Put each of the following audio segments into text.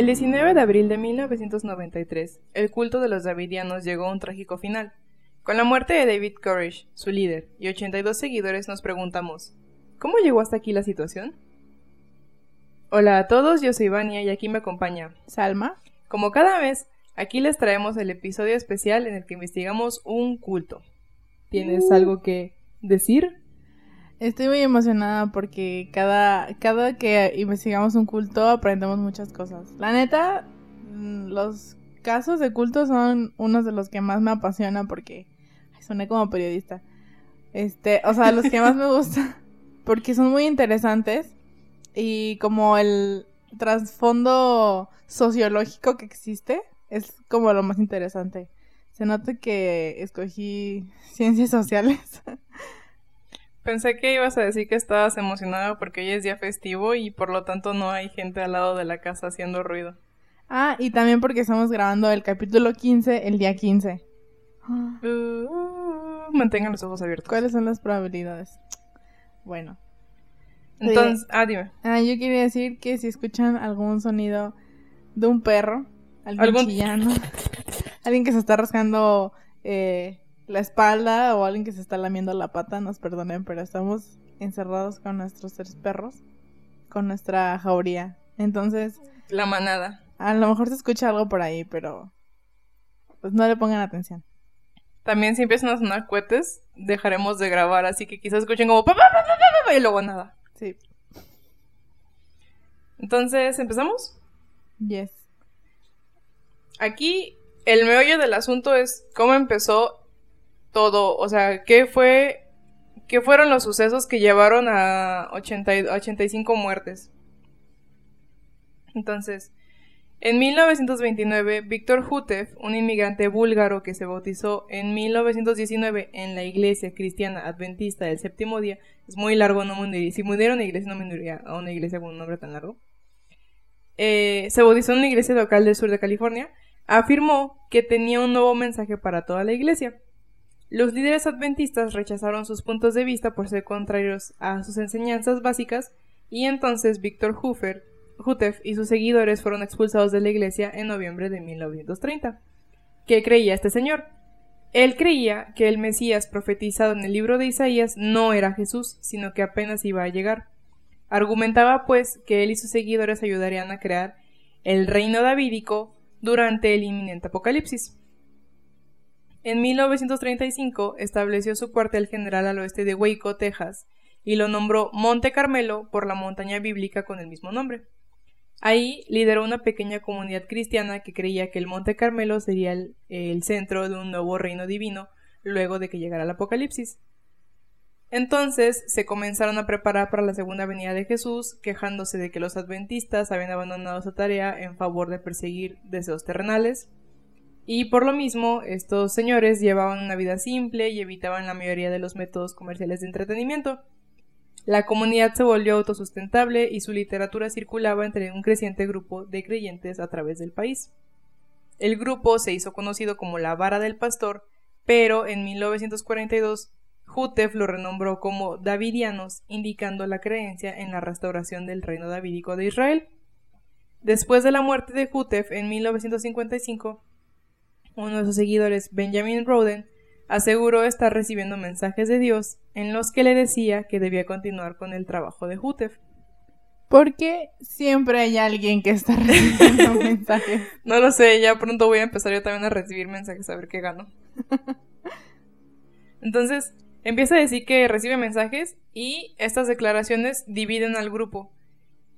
El 19 de abril de 1993, el culto de los Davidianos llegó a un trágico final. Con la muerte de David Koresh, su líder, y 82 seguidores nos preguntamos, ¿cómo llegó hasta aquí la situación? Hola a todos, yo soy Vania y aquí me acompaña Salma. Como cada vez, aquí les traemos el episodio especial en el que investigamos un culto. ¿Tienes Uh. algo que decir? Estoy muy emocionada porque cada, cada que investigamos un culto aprendemos muchas cosas. La neta, mm, los casos de culto son unos de los que más me apasionan porque ay, soné como periodista. Este, o sea, los que más me gustan porque son muy interesantes y como el trasfondo sociológico que existe es como lo más interesante. Se nota que escogí ciencias sociales. Pensé que ibas a decir que estabas emocionada porque hoy es día festivo y por lo tanto no hay gente al lado de la casa haciendo ruido. Ah, y también porque estamos grabando el capítulo 15 el día 15. Uh, mantengan los ojos abiertos. ¿Cuáles son las probabilidades? Bueno. Entonces, ah, dime. Ah, yo quería decir que si escuchan algún sonido de un perro, alguien ¿Algún- chillando, alguien que se está rascando eh, la espalda o alguien que se está lamiendo la pata, nos perdonen, pero estamos encerrados con nuestros tres perros, con nuestra jauría. Entonces, La manada. a lo mejor se escucha algo por ahí, pero pues no le pongan atención. También si empiezan a sonar cohetes, dejaremos de grabar, así que quizás escuchen como pa, pa, pa, pa, pa, pa, y luego nada. Sí. Entonces, ¿empezamos? Yes. Aquí el meollo del asunto es cómo empezó todo, o sea, qué fue, qué fueron los sucesos que llevaron a 80 y- a 85 muertes. Entonces, en 1929, Víctor Hutev, un inmigrante búlgaro que se bautizó en 1919 en la iglesia cristiana adventista del séptimo día, es muy largo, no me si me una iglesia no me a una iglesia con un nombre tan largo, eh, se bautizó en una iglesia local del sur de California, afirmó que tenía un nuevo mensaje para toda la iglesia. Los líderes adventistas rechazaron sus puntos de vista por ser contrarios a sus enseñanzas básicas y entonces Víctor Hufer, Hutev y sus seguidores fueron expulsados de la iglesia en noviembre de 1930. ¿Qué creía este señor? Él creía que el Mesías profetizado en el libro de Isaías no era Jesús, sino que apenas iba a llegar. Argumentaba pues que él y sus seguidores ayudarían a crear el reino davídico durante el inminente apocalipsis. En 1935 estableció su cuartel general al oeste de Waco, Texas, y lo nombró Monte Carmelo por la montaña bíblica con el mismo nombre. Ahí lideró una pequeña comunidad cristiana que creía que el Monte Carmelo sería el, el centro de un nuevo reino divino luego de que llegara el apocalipsis. Entonces se comenzaron a preparar para la segunda venida de Jesús, quejándose de que los adventistas habían abandonado su tarea en favor de perseguir deseos terrenales. Y por lo mismo, estos señores llevaban una vida simple y evitaban la mayoría de los métodos comerciales de entretenimiento. La comunidad se volvió autosustentable y su literatura circulaba entre un creciente grupo de creyentes a través del país. El grupo se hizo conocido como la Vara del Pastor, pero en 1942 Hutev lo renombró como Davidianos, indicando la creencia en la restauración del reino davídico de Israel. Después de la muerte de Hutev en 1955, uno de sus seguidores, Benjamin Roden, aseguró estar recibiendo mensajes de Dios en los que le decía que debía continuar con el trabajo de Hutev. Porque siempre hay alguien que está recibiendo mensajes. No lo sé, ya pronto voy a empezar yo también a recibir mensajes a ver qué gano. Entonces, empieza a decir que recibe mensajes y estas declaraciones dividen al grupo.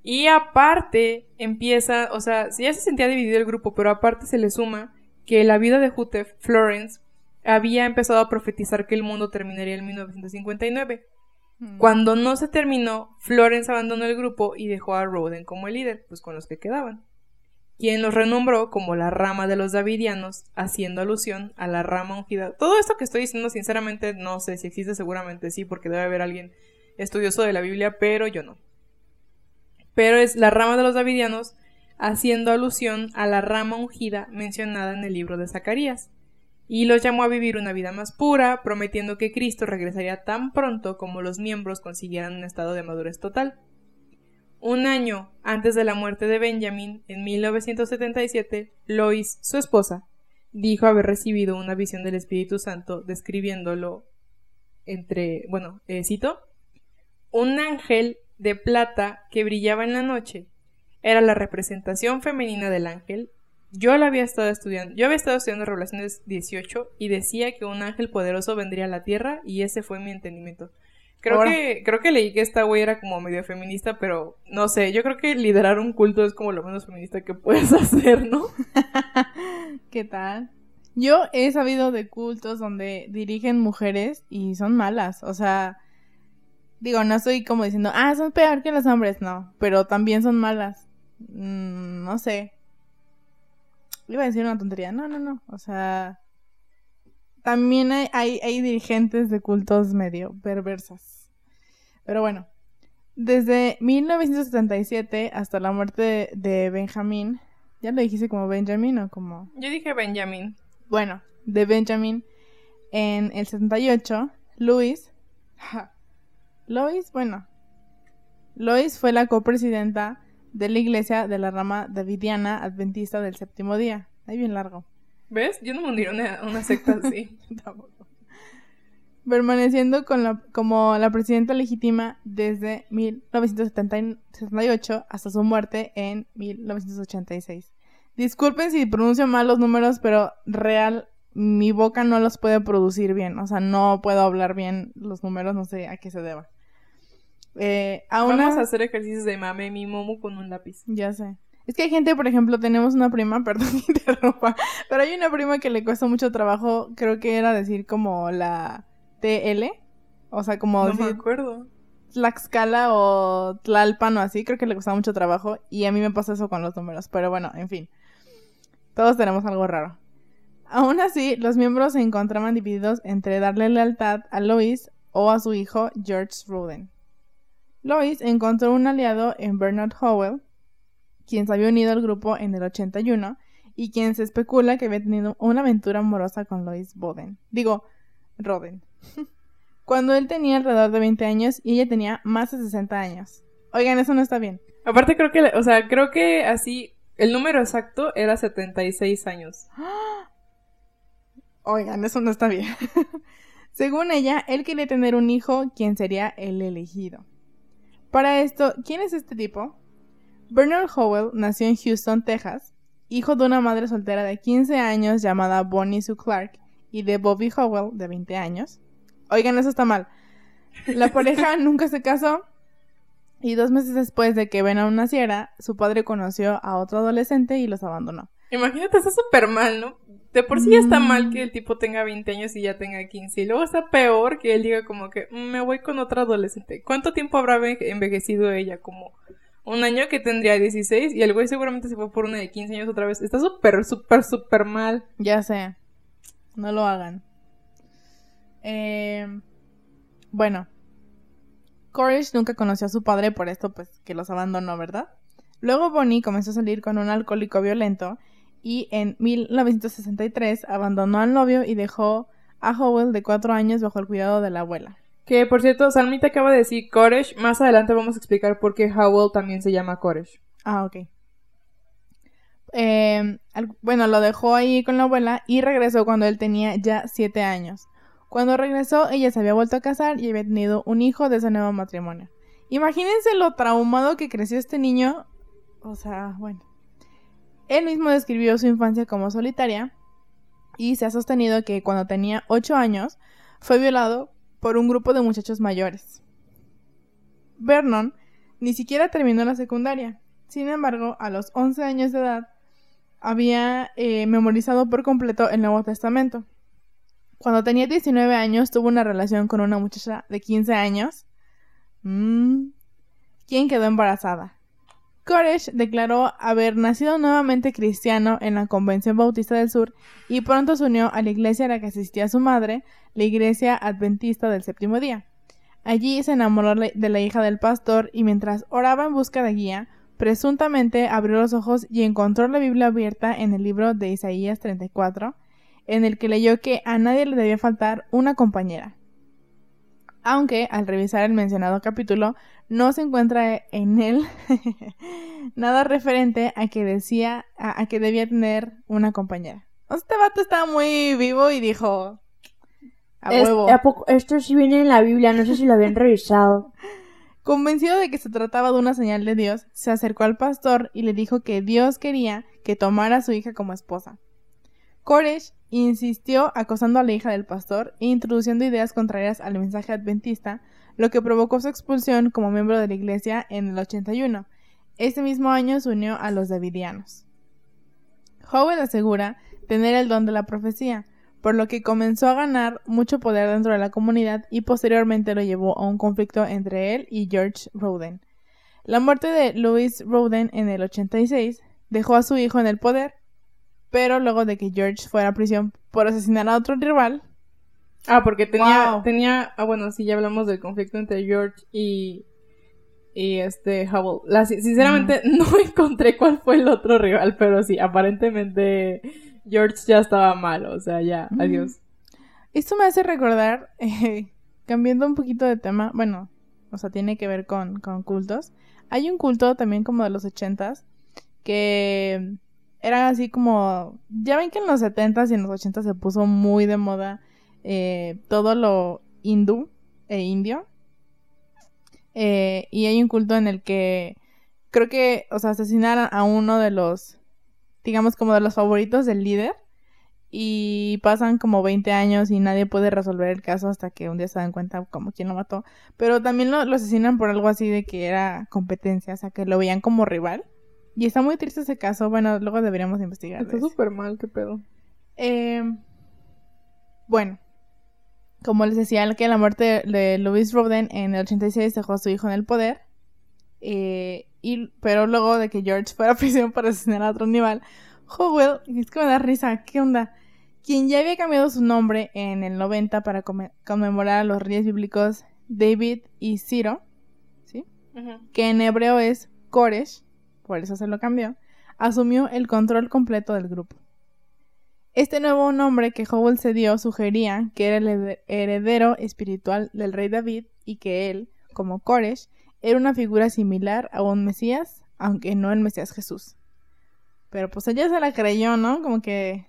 Y aparte empieza, o sea, si ya se sentía dividido el grupo, pero aparte se le suma que la vida de Hutev, Florence, había empezado a profetizar que el mundo terminaría en 1959. Cuando no se terminó, Florence abandonó el grupo y dejó a Roden como el líder, pues con los que quedaban, quien los renombró como la rama de los Davidianos, haciendo alusión a la rama ungida. Todo esto que estoy diciendo, sinceramente, no sé si existe, seguramente sí, porque debe haber alguien estudioso de la Biblia, pero yo no. Pero es la rama de los Davidianos, haciendo alusión a la rama ungida mencionada en el libro de Zacarías y los llamó a vivir una vida más pura, prometiendo que Cristo regresaría tan pronto como los miembros consiguieran un estado de madurez total. Un año antes de la muerte de Benjamin, en 1977, Lois, su esposa, dijo haber recibido una visión del Espíritu Santo describiéndolo entre, bueno, eh, cito, un ángel de plata que brillaba en la noche. Era la representación femenina del ángel. Yo la había estado estudiando, yo había estado estudiando Revelaciones 18 y decía que un ángel poderoso vendría a la tierra y ese fue mi entendimiento. Creo que, creo que leí que esta güey era como medio feminista, pero no sé, yo creo que liderar un culto es como lo menos feminista que puedes hacer, ¿no? ¿Qué tal? Yo he sabido de cultos donde dirigen mujeres y son malas, o sea, digo, no estoy como diciendo, ah, son peor que los hombres, no, pero también son malas. Mm, no sé. Iba a decir una tontería, no, no, no, o sea, también hay, hay, dirigentes de cultos medio perversas. Pero bueno, desde 1977 hasta la muerte de, Benjamín, ¿ya lo dijiste como Benjamin o como...? Yo dije Benjamin. Bueno, de Benjamin, en el 78, Luis... Lois, bueno, Lois fue la copresidenta de la iglesia de la rama davidiana adventista del séptimo día. Ahí bien largo. ¿Ves? Yo no me uniría una, una secta así. Permaneciendo con la, como la presidenta legítima desde 1978 hasta su muerte en 1986. Disculpen si pronuncio mal los números, pero real, mi boca no los puede producir bien. O sea, no puedo hablar bien los números, no sé a qué se deba. Eh, Vamos a hacer ejercicios de mame mi momo con un lápiz. Ya sé. Es que hay gente, por ejemplo, tenemos una prima, perdón que interrumpa, pero hay una prima que le cuesta mucho trabajo, creo que era decir como la TL, o sea, como no me acuerdo. Tlaxcala o Tlalpan o así, creo que le cuesta mucho trabajo y a mí me pasa eso con los números, pero bueno, en fin. Todos tenemos algo raro. Aún así, los miembros se encontraban divididos entre darle lealtad a Lois o a su hijo George Roden. Lois encontró un aliado en Bernard Howell, quien se había unido al grupo en el 81 y quien se especula que había tenido una aventura amorosa con Lois Boden. Digo, Roden. Cuando él tenía alrededor de 20 años y ella tenía más de 60 años. Oigan, eso no está bien. Aparte creo que, o sea, creo que así, el número exacto era 76 años. Oigan, eso no está bien. Según ella, él quería tener un hijo, quien sería el elegido. Para esto, ¿quién es este tipo? Bernard Howell nació en Houston, Texas, hijo de una madre soltera de 15 años llamada Bonnie Sue Clark y de Bobby Howell de 20 años. Oigan, eso está mal. La pareja nunca se casó y dos meses después de que Venom naciera, su padre conoció a otro adolescente y los abandonó. Imagínate, está súper mal, ¿no? De por sí ya está mal que el tipo tenga 20 años y ya tenga 15. Y luego está peor que él diga como que mm, me voy con otro adolescente. ¿Cuánto tiempo habrá envejecido ella? Como un año que tendría 16 y el güey seguramente se fue por una de 15 años otra vez. Está súper, súper, súper mal. Ya sé. No lo hagan. Eh, bueno. Courage nunca conoció a su padre, por esto pues que los abandonó, ¿verdad? Luego Bonnie comenzó a salir con un alcohólico violento y en 1963 abandonó al novio y dejó a Howell de cuatro años bajo el cuidado de la abuela. Que por cierto, Salmita acaba de decir Courage. Más adelante vamos a explicar por qué Howell también se llama Courage. Ah, ok. Em, bueno, lo dejó ahí con la abuela y regresó cuando él tenía ya siete años. Cuando regresó, ella se había vuelto a casar y había tenido un hijo de ese nuevo matrimonio. Imagínense lo traumado que creció este niño. O sea, bueno. Él mismo describió su infancia como solitaria y se ha sostenido que cuando tenía ocho años fue violado por un grupo de muchachos mayores. Vernon ni siquiera terminó la secundaria. Sin embargo, a los 11 años de edad, había eh, memorizado por completo el Nuevo Testamento. Cuando tenía 19 años, tuvo una relación con una muchacha de 15 años, mm, quien quedó embarazada. Koresh declaró haber nacido nuevamente cristiano en la Convención Bautista del Sur y pronto se unió a la iglesia a la que asistía su madre, la Iglesia Adventista del Séptimo Día. Allí se enamoró de la hija del pastor y mientras oraba en busca de guía, presuntamente abrió los ojos y encontró la Biblia abierta en el libro de Isaías 34, en el que leyó que a nadie le debía faltar una compañera. Aunque al revisar el mencionado capítulo no se encuentra en él nada referente a que decía a, que debía tener una compañera. Este vato estaba muy vivo y dijo a huevo. Esto sí viene en la Biblia, no sé si lo habían revisado. Convencido de que se trataba de una señal de Dios, se acercó al pastor y le dijo que Dios quería que tomara a su hija como esposa. Koresh insistió acosando a la hija del pastor e introduciendo ideas contrarias al mensaje adventista, lo que provocó su expulsión como miembro de la iglesia en el 81. Ese mismo año se unió a los davidianos. Howell asegura tener el don de la profecía, por lo que comenzó a ganar mucho poder dentro de la comunidad y posteriormente lo llevó a un conflicto entre él y George Roden. La muerte de Louis Roden en el 86 dejó a su hijo en el poder pero luego de que George fuera a prisión por asesinar a otro rival. Ah, porque tenía, tenía, ah bueno, sí, ya hablamos del conflicto entre George y, y este Hubble. sinceramente no encontré cuál fue el otro rival, pero sí, aparentemente George ya estaba mal, o sea, ya, adiós. Esto me hace recordar, eh, cambiando un poquito de tema, bueno, o sea, tiene que ver con, con cultos. Hay un culto también como de los ochentas que eran así como, ya ven que en los 70s y en los 80s se puso muy de moda eh, todo lo hindú e indio. Eh, y hay un culto en el que creo que, o sea, asesinaron a uno de los, digamos como de los favoritos del líder. Y pasan como 20 años y nadie puede resolver el caso hasta que un día se dan cuenta como quién lo mató. Pero también lo, lo asesinan por algo así de que era competencia, o sea, que lo veían como rival. Y está muy triste ese caso. Bueno, luego deberíamos investigar. Está súper mal, qué pedo. Eh, bueno, como les decía, que la muerte de Louis Roden en el 86 dejó a su hijo en el poder. Eh, y, pero luego de que George fuera a prisión para asesinar a otro animal, Howell, es que me da risa, ¿qué onda? Quien ya había cambiado su nombre en el 90 para conmemorar a los reyes bíblicos David y Ciro, ¿sí? Que en hebreo es Koresh, por eso se lo cambió, asumió el control completo del grupo. Este nuevo nombre que Howell se dio sugería que era el heredero espiritual del rey David y que él, como Koresh, era una figura similar a un Mesías, aunque no el Mesías Jesús. Pero pues ella se la creyó, ¿no? Como que...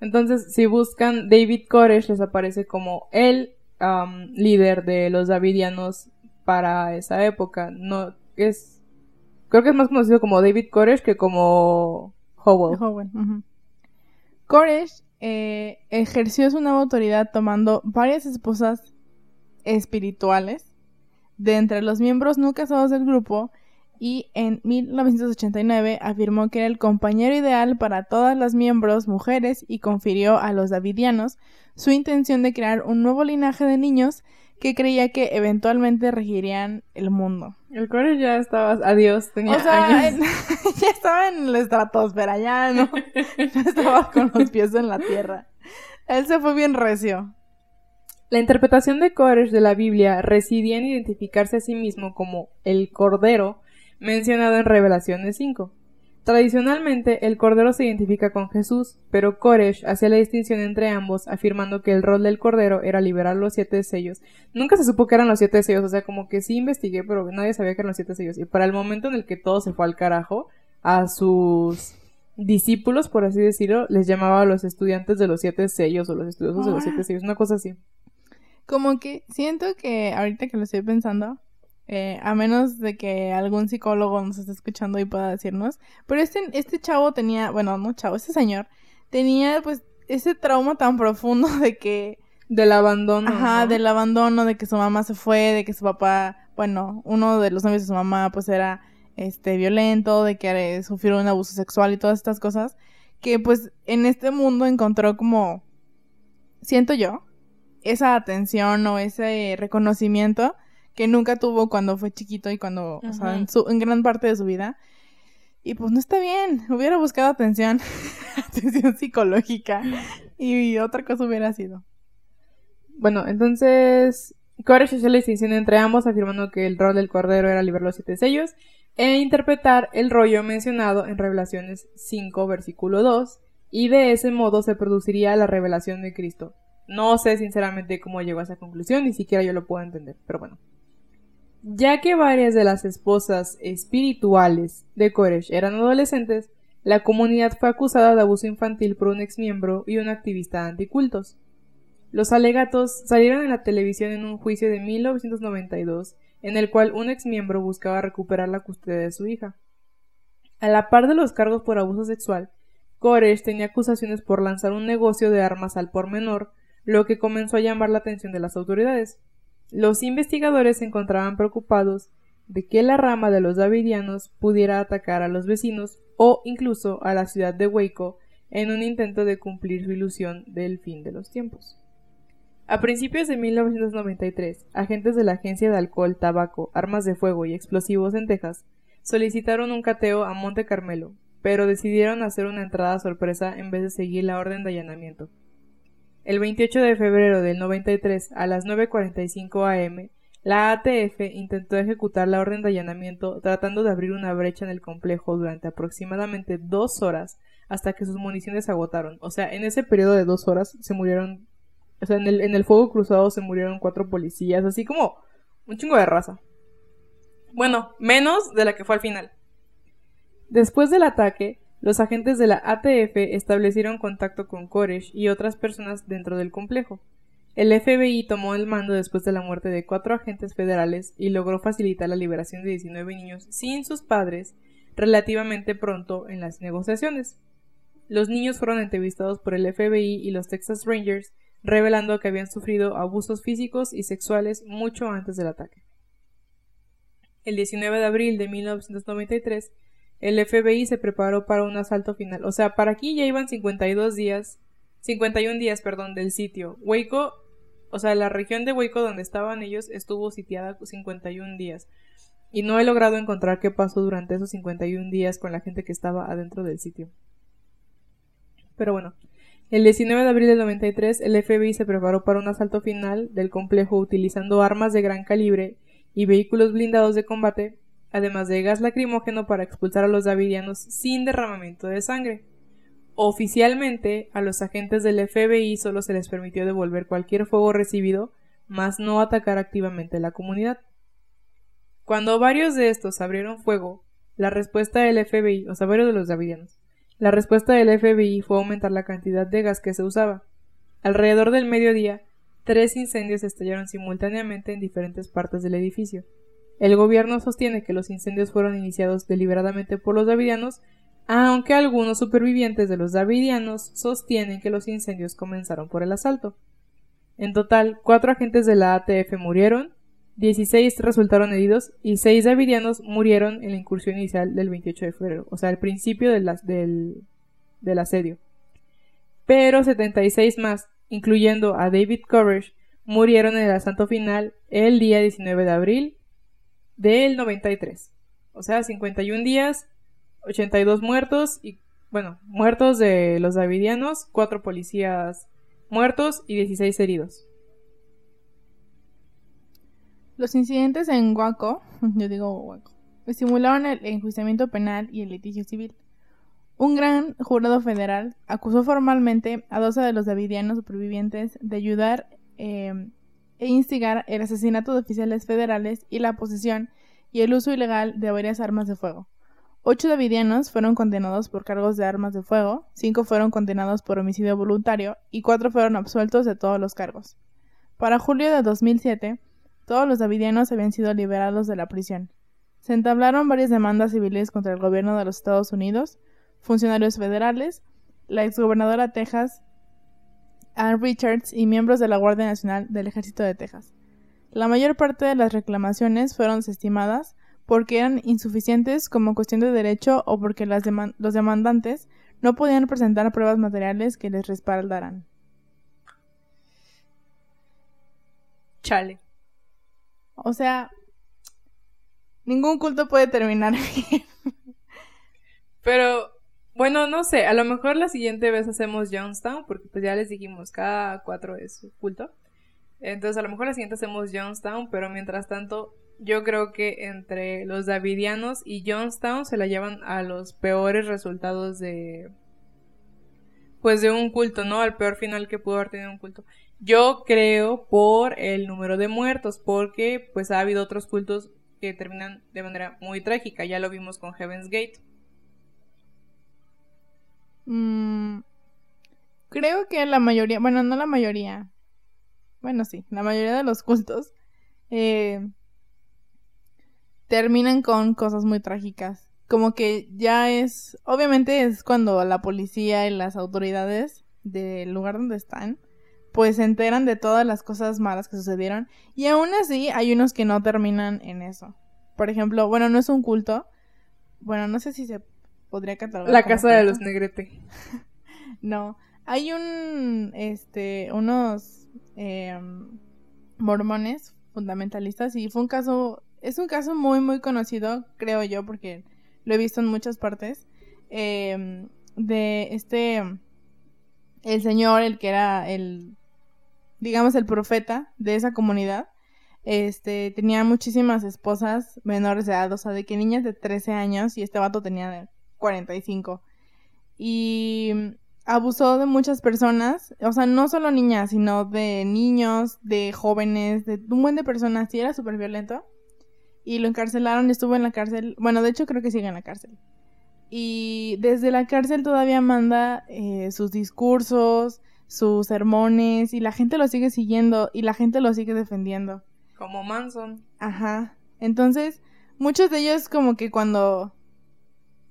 Entonces, si buscan David Koresh, les aparece como el líder de los davidianos para esa época. No es Creo que es más conocido como David Koresh que como Howell. Howell Koresh eh, ejerció su nueva autoridad tomando varias esposas espirituales de entre los miembros no casados del grupo y en 1989 afirmó que era el compañero ideal para todas las miembros mujeres y confirió a los davidianos su intención de crear un nuevo linaje de niños que creía que eventualmente regirían el mundo. El core ya estaba, adiós, tenía o sea, ya estaba en la estratosfera, ya no, no estaba con los pies en la tierra. Él se fue bien recio. La interpretación de Koresh de la Biblia residía en identificarse a sí mismo como el Cordero mencionado en Revelaciones 5. Tradicionalmente, el Cordero se identifica con Jesús, pero Koresh hacía la distinción entre ambos, afirmando que el rol del Cordero era liberar los siete sellos. Nunca se supo que eran los siete sellos, o sea, como que sí investigué, pero nadie sabía que eran los siete sellos. Y para el momento en el que todo se fue al carajo, a sus discípulos, por así decirlo, les llamaba a los estudiantes de los siete sellos o los estudiosos de los siete sellos, una cosa así. Como que siento que ahorita que lo estoy pensando, eh, a menos de que algún psicólogo nos esté escuchando y pueda decirnos. Pero este, este chavo tenía, bueno, no chavo, este señor tenía pues ese trauma tan profundo de que... Del abandono. Ajá, del abandono, de que su mamá se fue, de que su papá, bueno, uno de los novios de su mamá pues era este violento, de que sufrió un abuso sexual y todas estas cosas, que pues en este mundo encontró como, siento yo, esa atención o ese reconocimiento que nunca tuvo cuando fue chiquito y cuando, o sea, en, su, en gran parte de su vida. Y pues no está bien, hubiera buscado atención, atención psicológica y otra cosa hubiera sido. Bueno, entonces Koresh hacía la distinción entre ambos, afirmando que el rol del cordero era liberar los siete sellos e interpretar el rollo mencionado en Revelaciones 5, versículo 2, y de ese modo se produciría la revelación de Cristo. No sé sinceramente cómo llegó a esa conclusión, ni siquiera yo lo puedo entender, pero bueno. Ya que varias de las esposas espirituales de Koresh eran adolescentes, la comunidad fue acusada de abuso infantil por un exmiembro y un activista anticultos. Los alegatos salieron en la televisión en un juicio de 1992 en el cual un exmiembro buscaba recuperar la custodia de su hija. A la par de los cargos por abuso sexual, Koresh tenía acusaciones por lanzar un negocio de armas al por menor, lo que comenzó a llamar la atención de las autoridades. Los investigadores se encontraban preocupados de que la rama de los davidianos pudiera atacar a los vecinos o incluso a la ciudad de Waco en un intento de cumplir su ilusión del fin de los tiempos. A principios de 1993, agentes de la Agencia de Alcohol, Tabaco, Armas de Fuego y Explosivos en Texas solicitaron un cateo a Monte Carmelo, pero decidieron hacer una entrada sorpresa en vez de seguir la orden de allanamiento. El 28 de febrero del 93 a las 9.45 am, la ATF intentó ejecutar la orden de allanamiento tratando de abrir una brecha en el complejo durante aproximadamente dos horas hasta que sus municiones se agotaron. O sea, en ese periodo de dos horas se murieron, o sea, en el, en el fuego cruzado se murieron cuatro policías, así como un chingo de raza. Bueno, menos de la que fue al final. Después del ataque, los agentes de la ATF establecieron contacto con Koresh y otras personas dentro del complejo. El FBI tomó el mando después de la muerte de cuatro agentes federales y logró facilitar la liberación de 19 niños sin sus padres relativamente pronto en las negociaciones. Los niños fueron entrevistados por el FBI y los Texas Rangers, revelando que habían sufrido abusos físicos y sexuales mucho antes del ataque. El 19 de abril de 1993, el FBI se preparó para un asalto final. O sea, para aquí ya iban 52 días, 51 días, perdón, del sitio. Waco, o sea, la región de Waco donde estaban ellos estuvo sitiada 51 días. Y no he logrado encontrar qué pasó durante esos 51 días con la gente que estaba adentro del sitio. Pero bueno, el 19 de abril del 93 el FBI se preparó para un asalto final del complejo utilizando armas de gran calibre y vehículos blindados de combate además de gas lacrimógeno para expulsar a los davidianos sin derramamiento de sangre. Oficialmente, a los agentes del FBI solo se les permitió devolver cualquier fuego recibido, mas no atacar activamente la comunidad. Cuando varios de estos abrieron fuego, la respuesta del FBI, o sea, varios de los davidianos, la respuesta del FBI fue aumentar la cantidad de gas que se usaba. Alrededor del mediodía, tres incendios estallaron simultáneamente en diferentes partes del edificio. El gobierno sostiene que los incendios fueron iniciados deliberadamente por los davidianos, aunque algunos supervivientes de los davidianos sostienen que los incendios comenzaron por el asalto. En total, cuatro agentes de la ATF murieron, 16 resultaron heridos y seis davidianos murieron en la incursión inicial del 28 de febrero, o sea, al principio del, del asedio. Pero 76 más, incluyendo a David Courage, murieron en el asalto final el día 19 de abril del 93. O sea, 51 días, 82 muertos y, bueno, muertos de los davidianos, 4 policías muertos y 16 heridos. Los incidentes en Huaco, yo digo Huaco, estimularon el enjuiciamiento penal y el litigio civil. Un gran jurado federal acusó formalmente a 12 de los davidianos supervivientes de ayudar eh, e instigar el asesinato de oficiales federales y la posesión y el uso ilegal de varias armas de fuego. Ocho davidianos fueron condenados por cargos de armas de fuego, cinco fueron condenados por homicidio voluntario y cuatro fueron absueltos de todos los cargos. Para julio de 2007, todos los davidianos habían sido liberados de la prisión. Se entablaron varias demandas civiles contra el gobierno de los Estados Unidos, funcionarios federales, la exgobernadora Texas, Ann Richards y miembros de la Guardia Nacional del Ejército de Texas. La mayor parte de las reclamaciones fueron desestimadas porque eran insuficientes como cuestión de derecho o porque los demandantes no podían presentar pruebas materiales que les respaldaran. Chale. O sea, ningún culto puede terminar bien. Pero bueno, no sé, a lo mejor la siguiente vez hacemos Jonestown, porque pues ya les dijimos, cada cuatro es culto. Entonces a lo mejor la siguiente hacemos Jonestown, pero mientras tanto yo creo que entre los Davidianos y Jonestown se la llevan a los peores resultados de... Pues de un culto, ¿no? Al peor final que pudo haber tenido un culto. Yo creo por el número de muertos, porque pues ha habido otros cultos que terminan de manera muy trágica. Ya lo vimos con Heaven's Gate. Mm, creo que la mayoría, bueno, no la mayoría, bueno, sí, la mayoría de los cultos eh, terminan con cosas muy trágicas. Como que ya es, obviamente es cuando la policía y las autoridades del lugar donde están, pues se enteran de todas las cosas malas que sucedieron. Y aún así hay unos que no terminan en eso. Por ejemplo, bueno, no es un culto. Bueno, no sé si se podría catalogar. La casa de los Negrete. no. Hay un, este, unos eh, mormones fundamentalistas y fue un caso, es un caso muy, muy conocido, creo yo, porque lo he visto en muchas partes, em, de este, el señor, el que era el, digamos, el profeta de esa comunidad, este, tenía muchísimas esposas menores de edad, o sea, de que niñas de 13 años y este vato tenía 45. Y abusó de muchas personas, o sea, no solo niñas, sino de niños, de jóvenes, de un buen de personas, y era súper violento. Y lo encarcelaron, estuvo en la cárcel, bueno, de hecho creo que sigue en la cárcel. Y desde la cárcel todavía manda eh, sus discursos, sus sermones, y la gente lo sigue siguiendo, y la gente lo sigue defendiendo. Como Manson. Ajá. Entonces, muchos de ellos como que cuando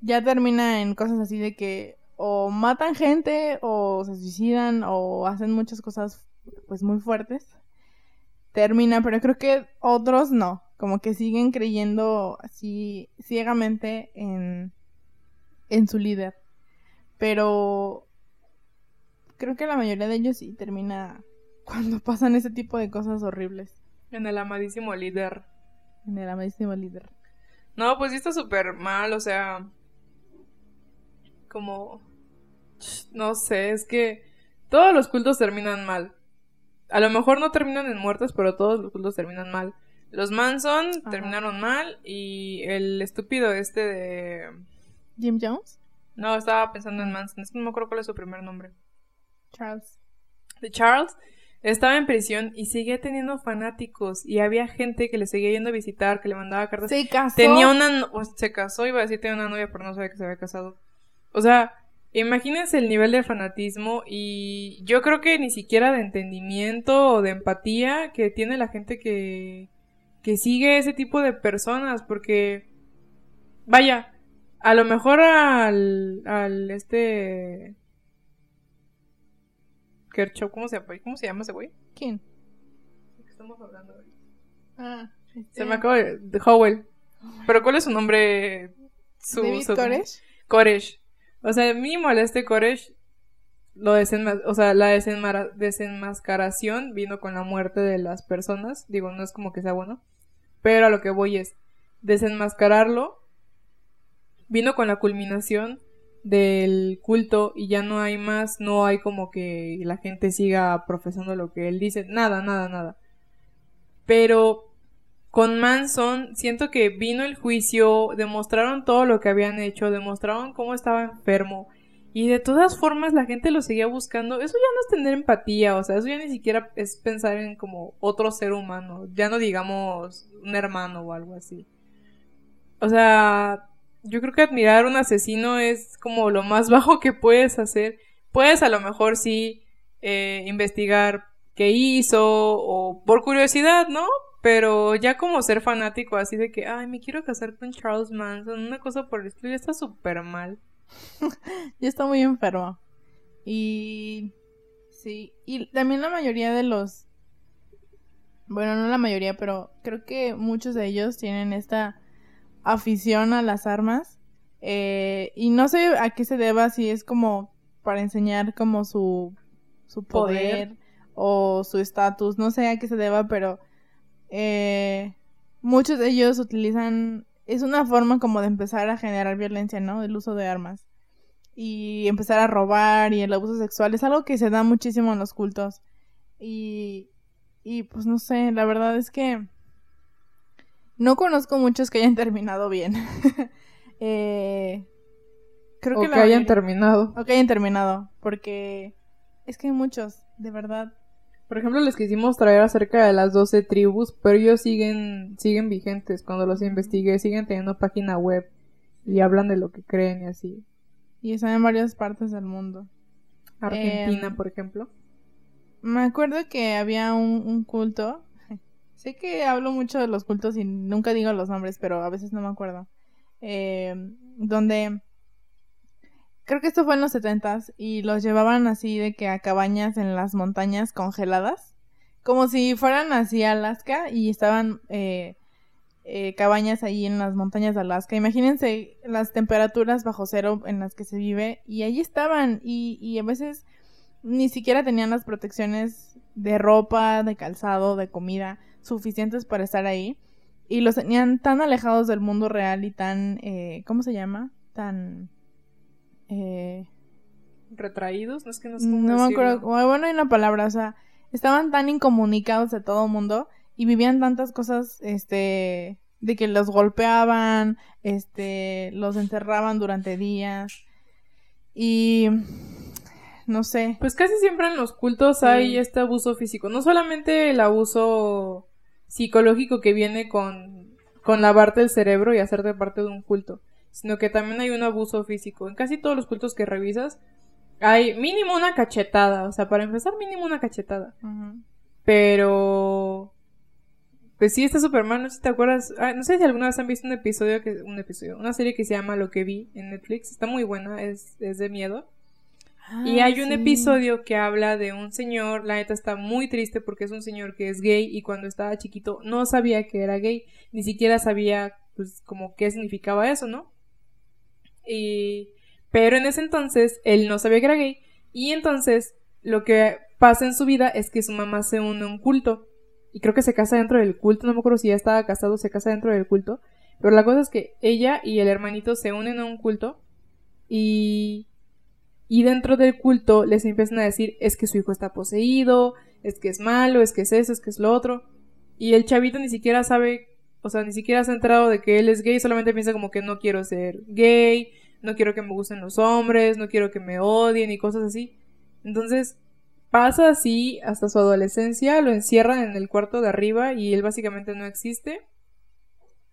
ya termina en cosas así de que o matan gente o se suicidan o hacen muchas cosas pues muy fuertes. Termina, pero creo que otros no, como que siguen creyendo así ciegamente en, en su líder. Pero creo que la mayoría de ellos sí termina cuando pasan ese tipo de cosas horribles. En el amadísimo líder. En el amadísimo líder. No, pues sí está súper mal, o sea, como... No sé, es que todos los cultos terminan mal. A lo mejor no terminan en muertes, pero todos los cultos terminan mal. Los Manson terminaron mal y el estúpido este de... Jim Jones. No, estaba pensando en Manson. Es no me acuerdo cuál es su primer nombre. Charles. De Charles. Estaba en prisión y seguía teniendo fanáticos y había gente que le seguía yendo a visitar, que le mandaba cartas. Se casó. Tenía una... Se casó, iba a decir tenía una novia, pero no sabía que se había casado. O sea, imagínense el nivel de fanatismo y yo creo que ni siquiera de entendimiento o de empatía que tiene la gente que, que sigue ese tipo de personas, porque, vaya, a lo mejor al, al este... Kershaw, ¿cómo se, ¿cómo se llama ese güey? ¿Quién? Estamos hablando de... Ah, Se me este acaba de... Howell. Pero ¿cuál es su nombre? Su, David Koresh. Koresh. O sea, mínimo al este Koresh, lo o sea, la desenmascaración vino con la muerte de las personas. Digo, no es como que sea bueno. Pero a lo que voy es, desenmascararlo vino con la culminación del culto y ya no hay más, no hay como que la gente siga profesando lo que él dice, nada, nada, nada. Pero con Manson siento que vino el juicio, demostraron todo lo que habían hecho, demostraron cómo estaba enfermo y de todas formas la gente lo seguía buscando. Eso ya no es tener empatía, o sea, eso ya ni siquiera es pensar en como otro ser humano, ya no digamos un hermano o algo así. O sea, yo creo que admirar a un asesino es como lo más bajo que puedes hacer. Puedes a lo mejor sí eh, investigar qué hizo o por curiosidad, ¿no? Pero ya como ser fanático así de que, ay, me quiero casar con Charles Manson, una cosa por el estilo, ya está súper mal. ya está muy enfermo. Y... Sí, y también la mayoría de los... Bueno, no la mayoría, pero creo que muchos de ellos tienen esta afición a las armas. Eh, y no sé a qué se deba, si es como para enseñar como su, su poder. o su estatus, no sé a qué se deba, pero eh, muchos de ellos utilizan, es una forma como de empezar a generar violencia, ¿no? El uso de armas. Y empezar a robar y el abuso sexual es algo que se da muchísimo en los cultos. Y, y pues no sé, la verdad es que no conozco muchos que hayan terminado bien. eh, creo que, que hayan terminado. O que hayan terminado, porque es que hay muchos, de verdad. Por ejemplo, les quisimos traer acerca de las 12 tribus, pero ellos siguen, siguen vigentes. Cuando los investigué, siguen teniendo página web y hablan de lo que creen y así. Y están en varias partes del mundo. Argentina, em, por ejemplo. Me acuerdo que había un, culto. sé que hablo mucho de los cultos y nunca digo los nombres, pero a veces no me acuerdo. Em, donde creo que esto fue en los setentas y los llevaban así de que a cabañas en las montañas congeladas, como si fueran así Alaska y estaban eh, eh, cabañas ahí en las montañas de Alaska. Imagínense las temperaturas bajo cero en las que se vive y allí estaban y, y a veces ni siquiera tenían las protecciones de ropa, de calzado, de comida suficientes para estar ahí y los tenían tan alejados del mundo real y tan, eh, ¿cómo se llama? Tan eh, retraídos, no es que no, no me acuerdo, bueno, hay una palabra, o sea, estaban tan incomunicados de todo mundo y vivían tantas cosas, este, de que los golpeaban, este, los encerraban durante días y no sé. Pues casi siempre en los cultos hay este abuso físico, no solamente el abuso psicológico que viene con, con lavarte el cerebro y hacerte parte de un culto, sino que también hay un abuso físico. En casi todos los cultos que revisas hay mínimo una cachetada, o sea, para empezar mínimo una cachetada. Pero pues sí, está Superman, no sé si te acuerdas, ah, no sé si alguna vez han visto un episodio que un episodio, una serie que se llama Lo que vi en Netflix, está muy buena, es, es de miedo. y ah, hay un episodio que habla de un señor, la neta está muy triste porque es un señor que es gay y cuando estaba chiquito no sabía que era gay, ni siquiera sabía pues como qué significaba eso, ¿no? Y, pero en ese entonces él no sabía que era gay. Y entonces lo que pasa en su vida es que su mamá se une a un culto. Y creo que se casa dentro del culto. No me acuerdo si ya estaba casado se casa dentro del culto. Pero la cosa es que ella y el hermanito se unen a un culto. Y. Y dentro del culto les empiezan a decir es que su hijo está poseído, es que es malo, es que es eso, es que es lo otro. Y el chavito ni siquiera sabe o sea, ni siquiera se ha enterado de que él es gay, solamente piensa como que no quiero ser gay, no quiero que me gusten los hombres, no quiero que me odien y cosas así. Entonces, pasa así hasta su adolescencia, lo encierran en el cuarto de arriba y él básicamente no existe.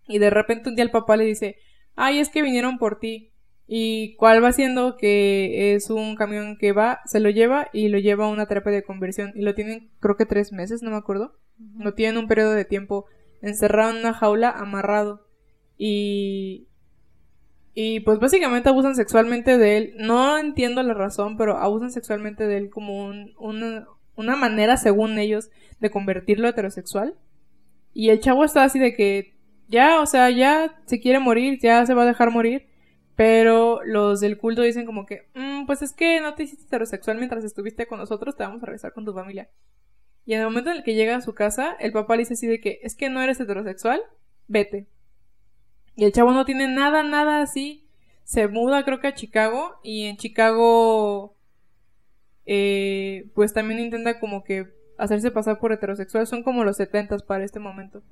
Y de repente un día el papá le dice, ay, es que vinieron por ti. Y cuál va siendo que es un camión que va, se lo lleva y lo lleva a una terapia de conversión. Y lo tienen creo que tres meses, no me acuerdo. Lo tienen un periodo de tiempo encerrado en una jaula, amarrado. Y. Y pues básicamente abusan sexualmente de él. No entiendo la razón, pero abusan sexualmente de él como un, una, una manera, según ellos, de convertirlo heterosexual. Y el chavo está así de que ya, o sea, ya se quiere morir, ya se va a dejar morir. Pero los del culto dicen como que, mm, pues es que no te hiciste heterosexual mientras estuviste con nosotros, te vamos a regresar con tu familia. Y en el momento en el que llega a su casa, el papá le dice así de que es que no eres heterosexual, vete. Y el chavo no tiene nada, nada así. Se muda creo que a Chicago y en Chicago eh, pues también intenta como que hacerse pasar por heterosexual. Son como los setentas para este momento.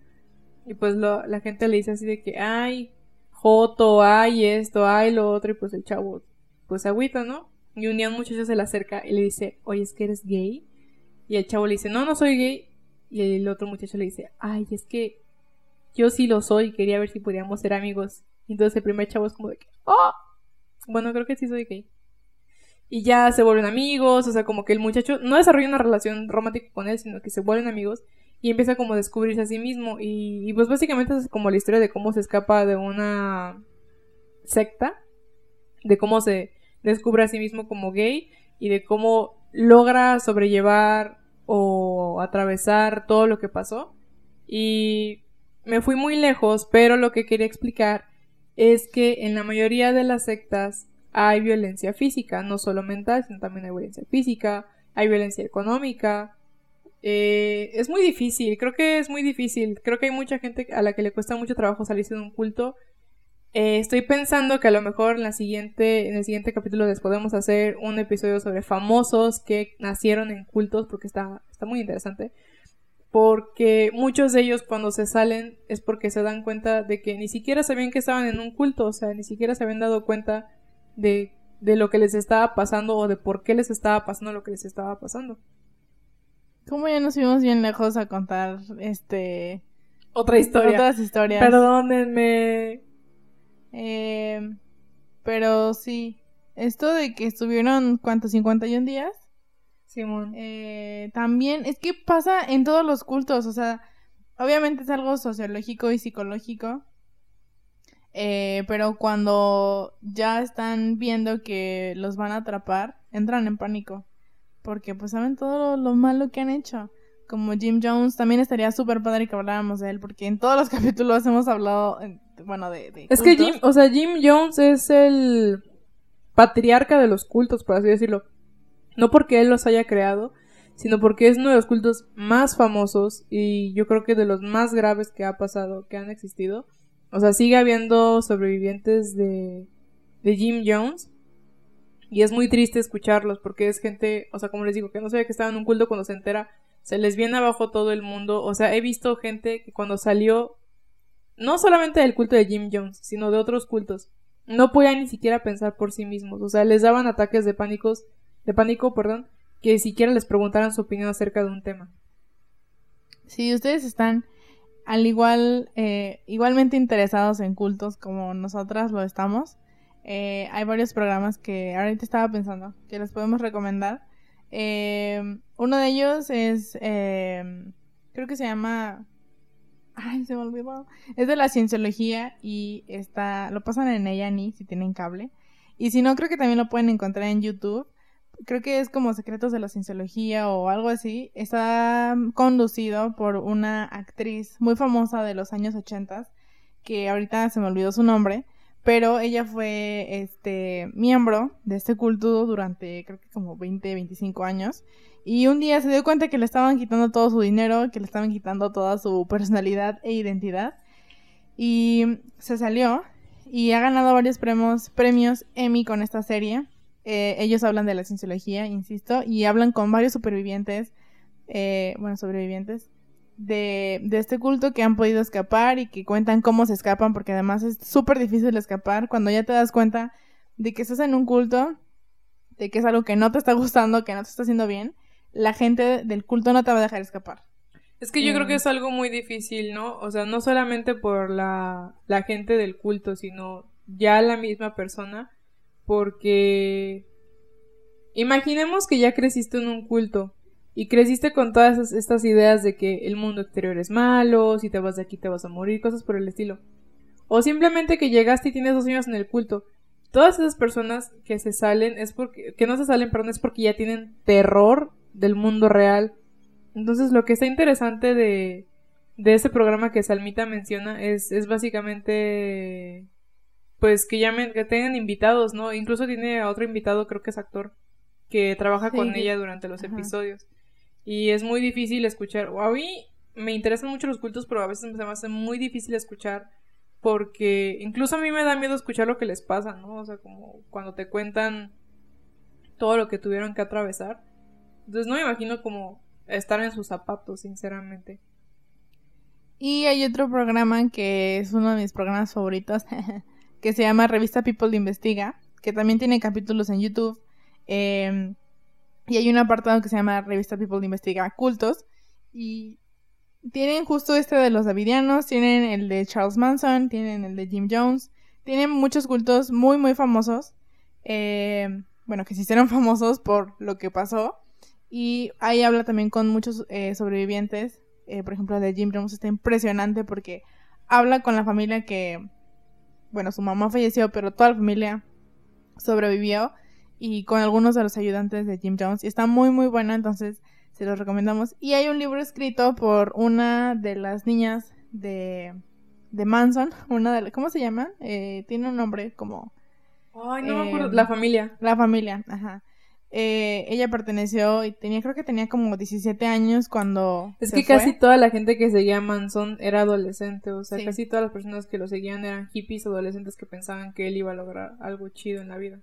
Y pues la gente le dice así de que, ay, Joto, ay esto, ay lo otro. Y pues el chavo pues agüita, ¿no? Y un día un muchacho se le acerca y le dice, oye, es que eres gay. Y el chavo le dice, no, no soy gay. Y el otro muchacho le dice, ay, es que yo sí lo soy, quería ver si podíamos ser amigos. Y entonces el primer chavo es como de oh, bueno, creo que sí soy gay. Y ya se vuelven amigos, o sea, como que el muchacho no desarrolla una relación romántica con él, sino que se vuelven amigos y empieza como a descubrirse a sí mismo. Y, y pues básicamente es como la historia de cómo se escapa de una secta, de cómo se descubre a sí mismo como gay y de cómo logra sobrellevar o atravesar todo lo que pasó. Y me fui muy lejos, pero lo que quería explicar es que en la mayoría de las sectas hay violencia física, no solo mental, sino también hay violencia física, hay violencia económica. Eh, es muy difícil, creo que es muy difícil. Creo que hay mucha gente a la que le cuesta mucho trabajo salirse de un culto eh, estoy pensando que a lo mejor en, la siguiente, en el siguiente capítulo les podemos hacer un episodio sobre famosos que nacieron en cultos, porque está, está muy interesante. Porque muchos de ellos cuando se salen es porque se dan cuenta de que ni siquiera sabían que estaban en un culto, o sea, ni siquiera se habían dado cuenta de, de lo que les estaba pasando o de por qué les estaba pasando lo que les estaba pasando. ¿Cómo ya nos fuimos bien lejos a contar este otra historia? Otras historias. Perdónenme. Eh, pero sí, esto de que estuvieron, ¿cuántos? 51 días. Simón. Eh, también es que pasa en todos los cultos, o sea, obviamente es algo sociológico y psicológico. Eh, pero cuando ya están viendo que los van a atrapar, entran en pánico. Porque pues saben todo lo, malo que han hecho. Como Jim Jones, también estaría súper padre que habláramos de él, porque en todos los capítulos hemos hablado, bueno, de... es que Jim, o sea, Jim Jones es el patriarca de los cultos, por así decirlo. No porque él los haya creado, sino porque es uno de los cultos más famosos y yo creo que de los más graves que ha pasado, que han existido. O sea, sigue habiendo sobrevivientes de, de Jim Jones. Y es muy triste escucharlos porque es gente, o sea, como les digo, que no sabe que estaba en un culto cuando se entera, se les viene abajo todo el mundo. O sea, he visto gente que cuando salió, no solamente del culto de Jim Jones, sino de otros cultos, no podían ni siquiera pensar por sí mismos. O sea, les daban ataques de pánicos, de pánico, perdón, que siquiera les preguntaran su opinión acerca de un tema. Si ustedes están al igual, eh, igualmente interesados en cultos como nosotras lo estamos, eh, hay varios programas que ahorita estaba pensando que les podemos recomendar. Eh, uno de ellos es, creo que se llama, ay, se me olvidó, es de la cienciología y está, lo pasan en ella ni si tienen cable. Y si no, creo que también lo pueden encontrar en YouTube. Creo que es como Secretos de la Cienciología o algo así, está conducido por una actriz muy famosa de los años 80, que ahorita se me olvidó su nombre, pero ella fue este miembro de este culto durante creo que como 20, 25 años. Y un día se dio cuenta que le estaban quitando todo su dinero, que le estaban quitando toda su personalidad e identidad. Y se salió y ha ganado varios premios, premios Emmy con esta serie. Eh, ellos hablan de la cienciología, insisto, y hablan con varios supervivientes, eh, bueno, sobrevivientes de, de, este culto que han podido escapar y que cuentan cómo se escapan, porque además es súper difícil escapar cuando ya te das cuenta de que estás en un culto, de que es algo que no te está gustando, que no te está haciendo bien, la gente del culto no te va a dejar escapar. Es que yo creo que es algo muy difícil, ¿no? O sea, no solamente por la, la gente del culto, sino ya la misma persona porque imaginemos que ya creciste en un culto y creciste con todas estas ideas de que el mundo exterior es malo, si te vas de aquí te vas a morir, cosas por el estilo. O simplemente que llegaste y tienes dos años en el culto. Todas esas personas que se salen es porque, que no se salen, perdón, es porque ya tienen terror del mundo real. Entonces lo que está interesante de, de ese programa que Salmita menciona es, es básicamente pues que llamen, que tengan invitados, ¿no? Incluso tiene a otro invitado, creo que es actor, que trabaja con ella durante los episodios. Y es muy difícil escuchar. A mí me interesan mucho los cultos, pero a veces me hace muy difícil escuchar porque incluso a mí me da miedo escuchar lo que les pasa, ¿no? O sea, como cuando te cuentan todo lo que tuvieron que atravesar. Entonces no me imagino como estar en sus zapatos, sinceramente. Y hay otro programa que es uno de mis programas favoritos, que se llama Revista People Investiga, que también tiene capítulos en YouTube. Em, y hay un apartado que se llama Revista People Investiga Cultos. Y tienen justo este de los Davidianos, tienen el de Charles Manson, tienen el de Jim Jones. Tienen muchos cultos muy, muy famosos. Em, bueno, que se hicieron famosos por lo que pasó. Y ahí habla también con muchos eh, sobrevivientes. Eh, por ejemplo, de Jim Jones está impresionante porque habla con la familia que bueno, su mamá falleció, pero toda la familia sobrevivió y con algunos de los ayudantes de Jim Jones. Y está muy, muy buena, entonces se los recomendamos. Y hay un libro escrito por una de las niñas de, de Manson, una de ¿cómo se llama? Eh, tiene un nombre como... Ay, no me acuerdo. La familia. La familia, ajá. Eh, ella perteneció y tenía, creo que tenía como 17 años cuando. Es que casi toda la gente que seguía a Manson era adolescente, o sea, casi todas las personas que lo seguían eran hippies adolescentes que pensaban que él iba a lograr algo chido en la vida.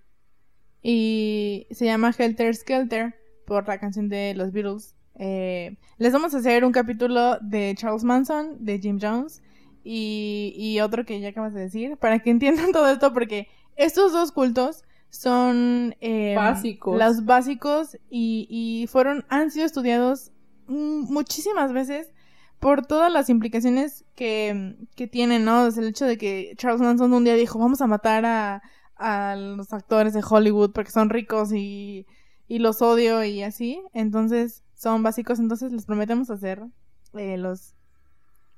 Y se llama Helter Skelter por la canción de los Beatles. Eh, les vamos a hacer un capítulo de Charles Manson, de Jim Jones y, y otro que ya acabas de decir, para que entiendan todo esto, porque estos dos cultos son em, básicos. los básicos y, y, fueron, han sido estudiados muchísimas veces por todas las implicaciones que, que tiene, ¿no? Es el hecho de que Charles Manson un día dijo, vamos a matar a, a los actores de Hollywood porque son ricos y, y los odio y así. Entonces, son básicos. Entonces, les prometemos hacer eh, los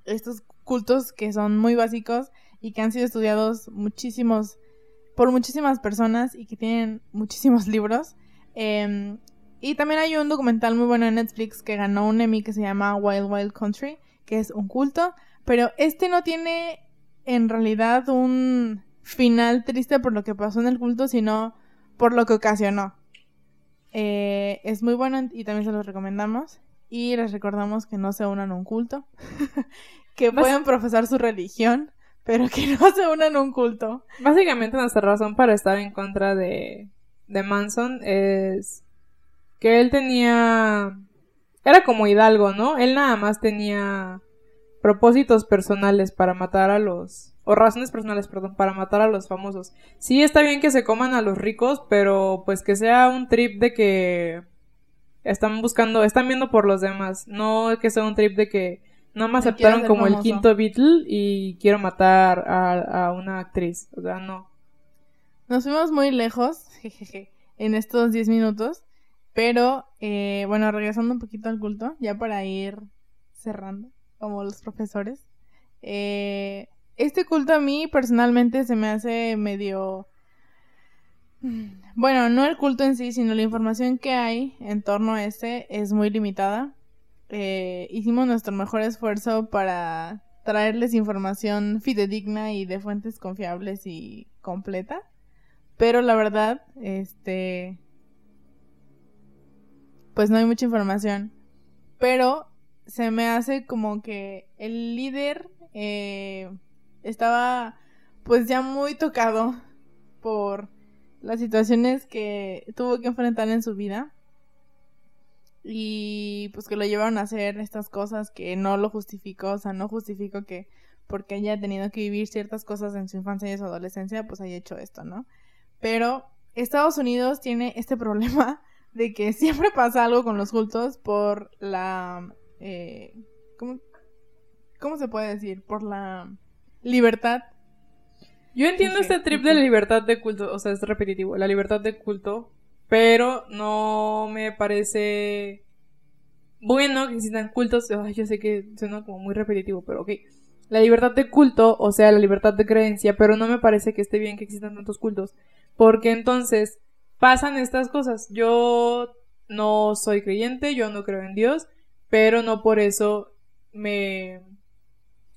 estos cultos que son muy básicos y que han sido estudiados muchísimos por muchísimas personas y que tienen muchísimos libros. Em, y también hay un documental muy bueno en Netflix que ganó un Emmy que se llama Wild Wild Country, que es un culto, pero este no tiene en realidad un final triste por lo que pasó en el culto, sino por lo que ocasionó. Eh, es muy bueno y también se lo recomendamos. Y les recordamos que no se unan a un culto, que pueden profesar su religión, pero que no se unan a un culto. Básicamente nuestra razón para estar en contra de, de Manson es que él tenía... Era como Hidalgo, ¿no? Él nada más tenía propósitos personales para matar a los... o razones personales, perdón, para matar a los famosos. Sí está bien que se coman a los ricos, pero pues que sea un trip de que están buscando, están viendo por los demás, no que sea un trip de que no me aceptaron como el quinto Beatle y quiero matar a, a, una actriz, o sea, no. Nos fuimos muy lejos, jejeje, en estos 10 minutos, pero eh, bueno, regresando un poquito al culto, ya para ir cerrando, como los profesores. Eh, este culto a mí personalmente se me hace medio... Bueno, no el culto en sí, sino la información que hay en torno a este es muy limitada. Eh, hicimos nuestro mejor esfuerzo para traerles información fidedigna y de fuentes confiables y completa. Pero la verdad, este, pues no hay mucha información. Pero se me hace como que el líder eh, estaba pues ya muy tocado por las situaciones que tuvo que enfrentar en su vida y pues que lo llevaron a hacer estas cosas que no lo justificó, o sea, no justificó que porque haya tenido que vivir ciertas cosas en su infancia y su adolescencia, pues haya hecho esto, ¿no? Pero Estados Unidos tiene este problema de que siempre pasa algo con los cultos por la... Eh, ¿cómo, ¿Cómo se puede decir? Por la libertad. Yo entiendo este trip de la libertad de culto, o sea, es repetitivo, la libertad de culto, pero no me parece bueno que existan cultos. yo sé que suena como muy repetitivo, pero ok. La libertad de culto, o sea, la libertad de creencia, pero no me parece que esté bien que existan tantos cultos, porque entonces pasan estas cosas. Yo no soy creyente, yo no creo en Dios, pero no por eso me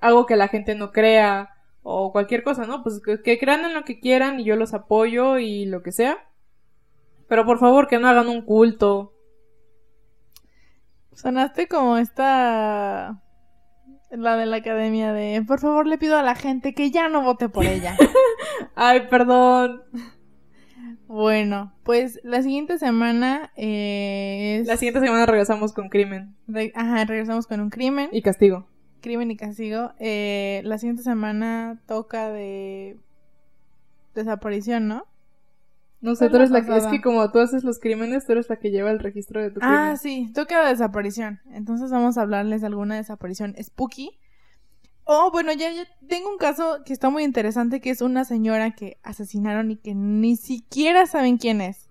hago que la gente no crea o cualquier cosa, ¿no? Pues que, crean en lo que quieran y yo los apoyo y lo que sea. Pero por favor que no hagan un culto. Sonaste como esta la de la academia de por favor le pido a la gente que ya no vote por ella. Ay, perdón. Bueno, pues la siguiente semana es... La siguiente semana regresamos con crimen. Ajá, regresamos con un crimen. Y castigo. Crimen y castigo. Eh, la siguiente semana toca de... Desaparición, ¿no? No sé, tú eres la, que... Es que como tú haces los crímenes, tú eres la que lleva el registro de tu crimen. Ah, sí, toca de desaparición. Entonces vamos a hablarles de alguna desaparición spooky Oh, bueno, ya, ya tengo un caso que está muy interesante, que es una señora que asesinaron y que ni siquiera saben quién es.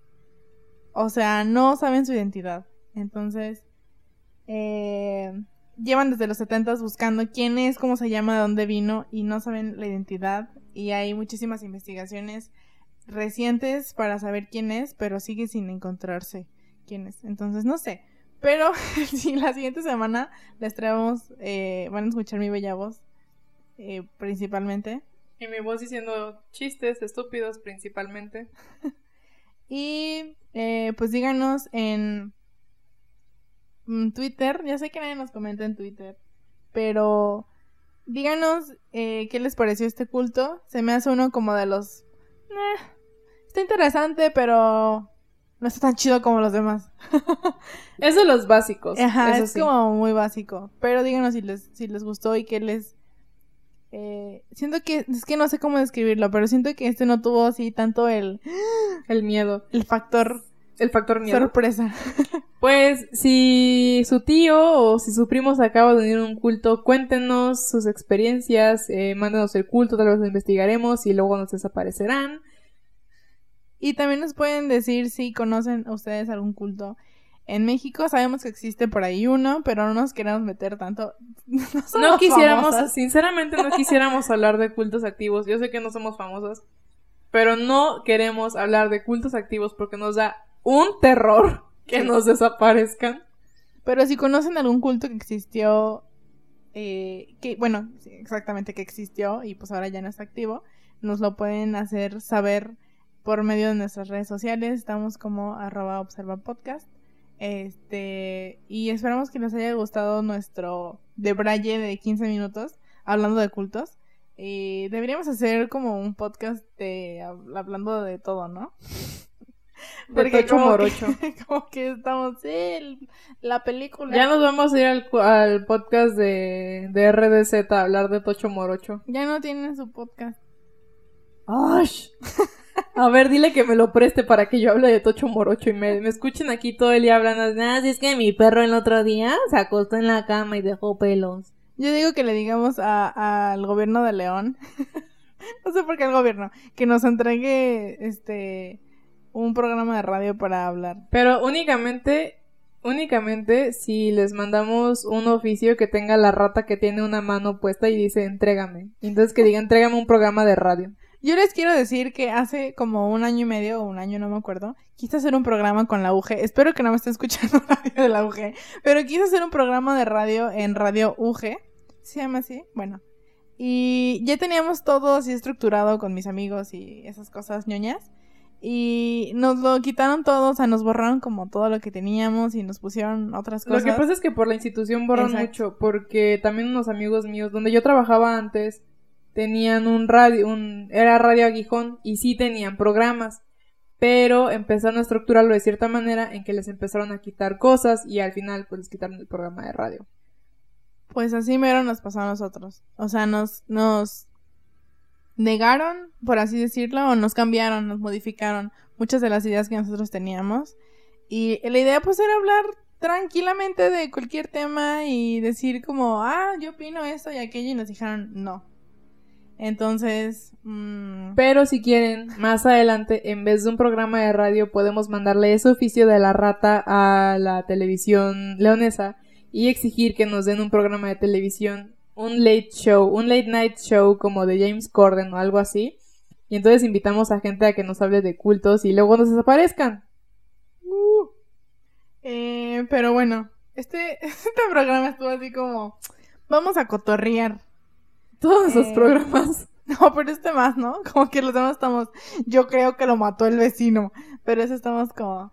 O sea, no saben su identidad. Entonces, eh, llevan desde los 70 buscando quién es, cómo se llama, de dónde vino y no saben la identidad. Y hay muchísimas investigaciones recientes para saber quién es, pero sigue sin encontrarse quién es. Entonces, no sé. Pero si la siguiente semana les traemos, eh, van a escuchar mi bella voz eh, principalmente. Y mi voz diciendo chistes estúpidos principalmente. y eh, pues díganos en Twitter, ya sé que nadie nos comenta en Twitter, pero díganos eh, qué les pareció este culto. Se me hace uno como de los... está interesante, pero no está tan chido como los demás. es de los básicos. Ajá, es como muy básico. Pero díganos si les, si les gustó y qué les eh, siento que, es que no sé cómo describirlo, pero siento que este no tuvo así tanto el, el miedo, el factor el factor miedo. Sorpresa. Pues si su tío o si su primo se acaba de unir a un culto, cuéntenos sus experiencias, eh, mándenos el culto, tal vez lo investigaremos y luego nos desaparecerán. Y también nos pueden decir si conocen ustedes algún culto en México. Sabemos que existe por ahí uno, pero no nos queremos meter tanto. No, quisiéramos, sinceramente no quisiéramos hablar de cultos activos. Yo sé que no somos famosas, pero no queremos hablar de cultos activos porque nos da un terror que nos desaparezcan. Pero si conocen algún culto que existió, eh, que, bueno, exactamente que existió y pues ahora ya no está activo, nos lo pueden hacer saber por medio de nuestras redes sociales. Estamos como arroba observa podcast. Este, y esperamos que les haya gustado nuestro debraye de 15 minutos hablando de cultos. Y deberíamos hacer como un podcast de hablando de todo, ¿no? Porque como morocho. Que, como que estamos, sí, la película. Ya nos vamos a ir al, al podcast de, de RDZ a hablar de Tocho Morocho. Ya no tienen su podcast. ¡Ash! A ver, dile que me lo preste para que yo hable de Tocho Morocho y me, me escuchen aquí todo el día hablando. Nada, si es que mi perro el otro día se acostó en la cama y dejó pelos. Yo digo que le digamos al gobierno de León, no sé por qué al gobierno, que nos entregue este un programa de radio para hablar. Pero únicamente, únicamente si les mandamos un oficio que tenga la rata que tiene una mano puesta y dice entrégame. Entonces que diga entrégame un programa de radio. Yo les quiero decir que hace como un año y medio o un año, no me acuerdo, quise hacer un programa con la UG. Espero que no me esté escuchando nadie de la UG. Pero quise hacer un programa de radio en Radio UG. ¿Se llama así? Bueno. Y ya teníamos todo así estructurado con mis amigos y esas cosas ñoñas. Y nos lo quitaron todo, o sea, nos borraron como todo lo que teníamos y nos pusieron otras cosas. Lo que pasa es que por la institución borran mucho, porque también unos amigos míos, donde yo trabajaba antes, tenían un radio, un, era Radio Aguijón y sí tenían programas, pero empezaron a estructurarlo de cierta manera en que les empezaron a quitar cosas y al final pues les quitaron el programa de radio. Pues así mero nos pasó a nosotros. O sea, nos, nos negaron, por así decirlo, o nos cambiaron, nos modificaron muchas de las ideas que nosotros teníamos. Y la idea pues era hablar tranquilamente de cualquier tema y decir como, ah, yo opino esto y aquello y nos dijeron no. Entonces, mm, pero si quieren, más adelante, en vez de un programa de radio, podemos mandarle ese oficio de la rata a la televisión leonesa y exigir que nos den un programa de televisión, un late show, un late night show como de James Corden o algo así. Y entonces invitamos a gente a que nos hable de cultos y luego nos desaparezcan. Uh. Eh, pero bueno, este, este programa estuvo así como, vamos a cotorrear todos esos eh, programas. No, pero este más, ¿no? Como que los demás estamos. Yo creo que lo mató el vecino. Pero ese estamos como.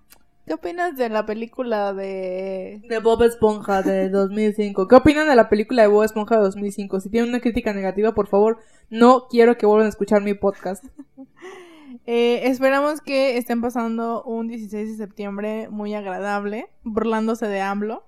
¿Qué opinas de la película de. De Bob Esponja de 2005? ¿Qué opinan de la película de Bob Esponja de 2005? Si tienen una crítica negativa, por favor, no quiero que vuelvan a escuchar mi podcast. eh, esperamos que estén pasando un 16 de septiembre muy agradable, burlándose de AMLO.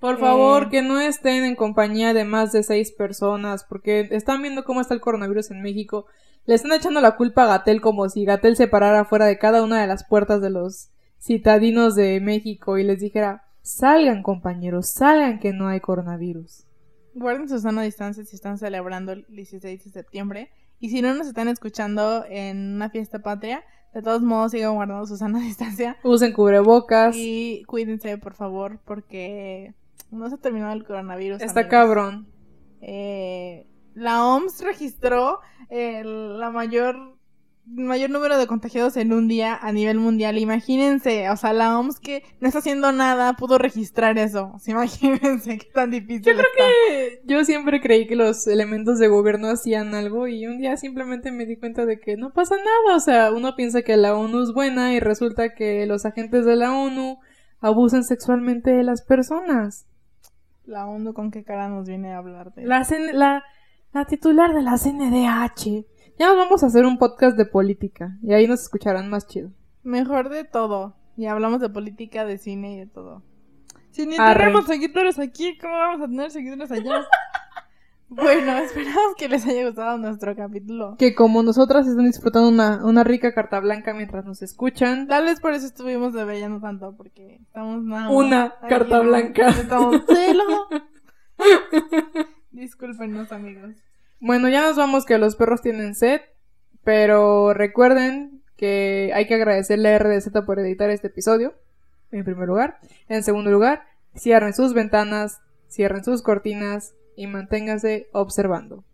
Por favor, eh, que no estén en compañía de más de seis personas, porque están viendo cómo está el coronavirus en México. Le están echando la culpa a Gatel como si Gatel se parara fuera de cada una de las puertas de los citadinos de México y les dijera, salgan compañeros, salgan que no hay coronavirus. Guarden su sana distancia si están celebrando el 16 de septiembre. Y si no nos están escuchando en una fiesta patria, de todos modos sigan guardando su sana distancia. Usen cubrebocas. Y cuídense, por favor, porque no se ha terminado el coronavirus. Está cabrón. Eh, la OMS registró la mayor mayor número de contagiados en un día a nivel mundial. Imagínense, o sea, la OMS que no está haciendo nada pudo registrar eso. O sea, imagínense qué tan difícil. Yo creo que yo siempre creí que los elementos de gobierno hacían algo y un día simplemente me di cuenta de que no pasa nada. O sea, uno piensa que la ONU es buena y resulta que los agentes de la ONU abusan sexualmente de las personas. La ONU con qué cara nos viene a hablar de... La, la, la titular de la CNDH. Ya nos vamos a hacer un podcast de política y ahí nos escucharán más chido. Mejor de todo. Y hablamos de política, de cine y de todo. Si ni tenemos seguidores aquí, ¿cómo vamos a tener seguidores allá? Bueno, esperamos que les haya gustado nuestro capítulo. Que como nosotras están disfrutando una, una rica carta blanca mientras nos escuchan. Tal vez por eso estuvimos debrayando tanto, porque estamos nada Una carta blanca. Estamos Discúlpenos, amigos. Bueno, ya nos vamos que los perros tienen sed, pero recuerden que hay que agradecerle a RDZ por editar este episodio, en primer lugar. En segundo lugar, cierren sus ventanas, cierren sus cortinas y manténganse observando.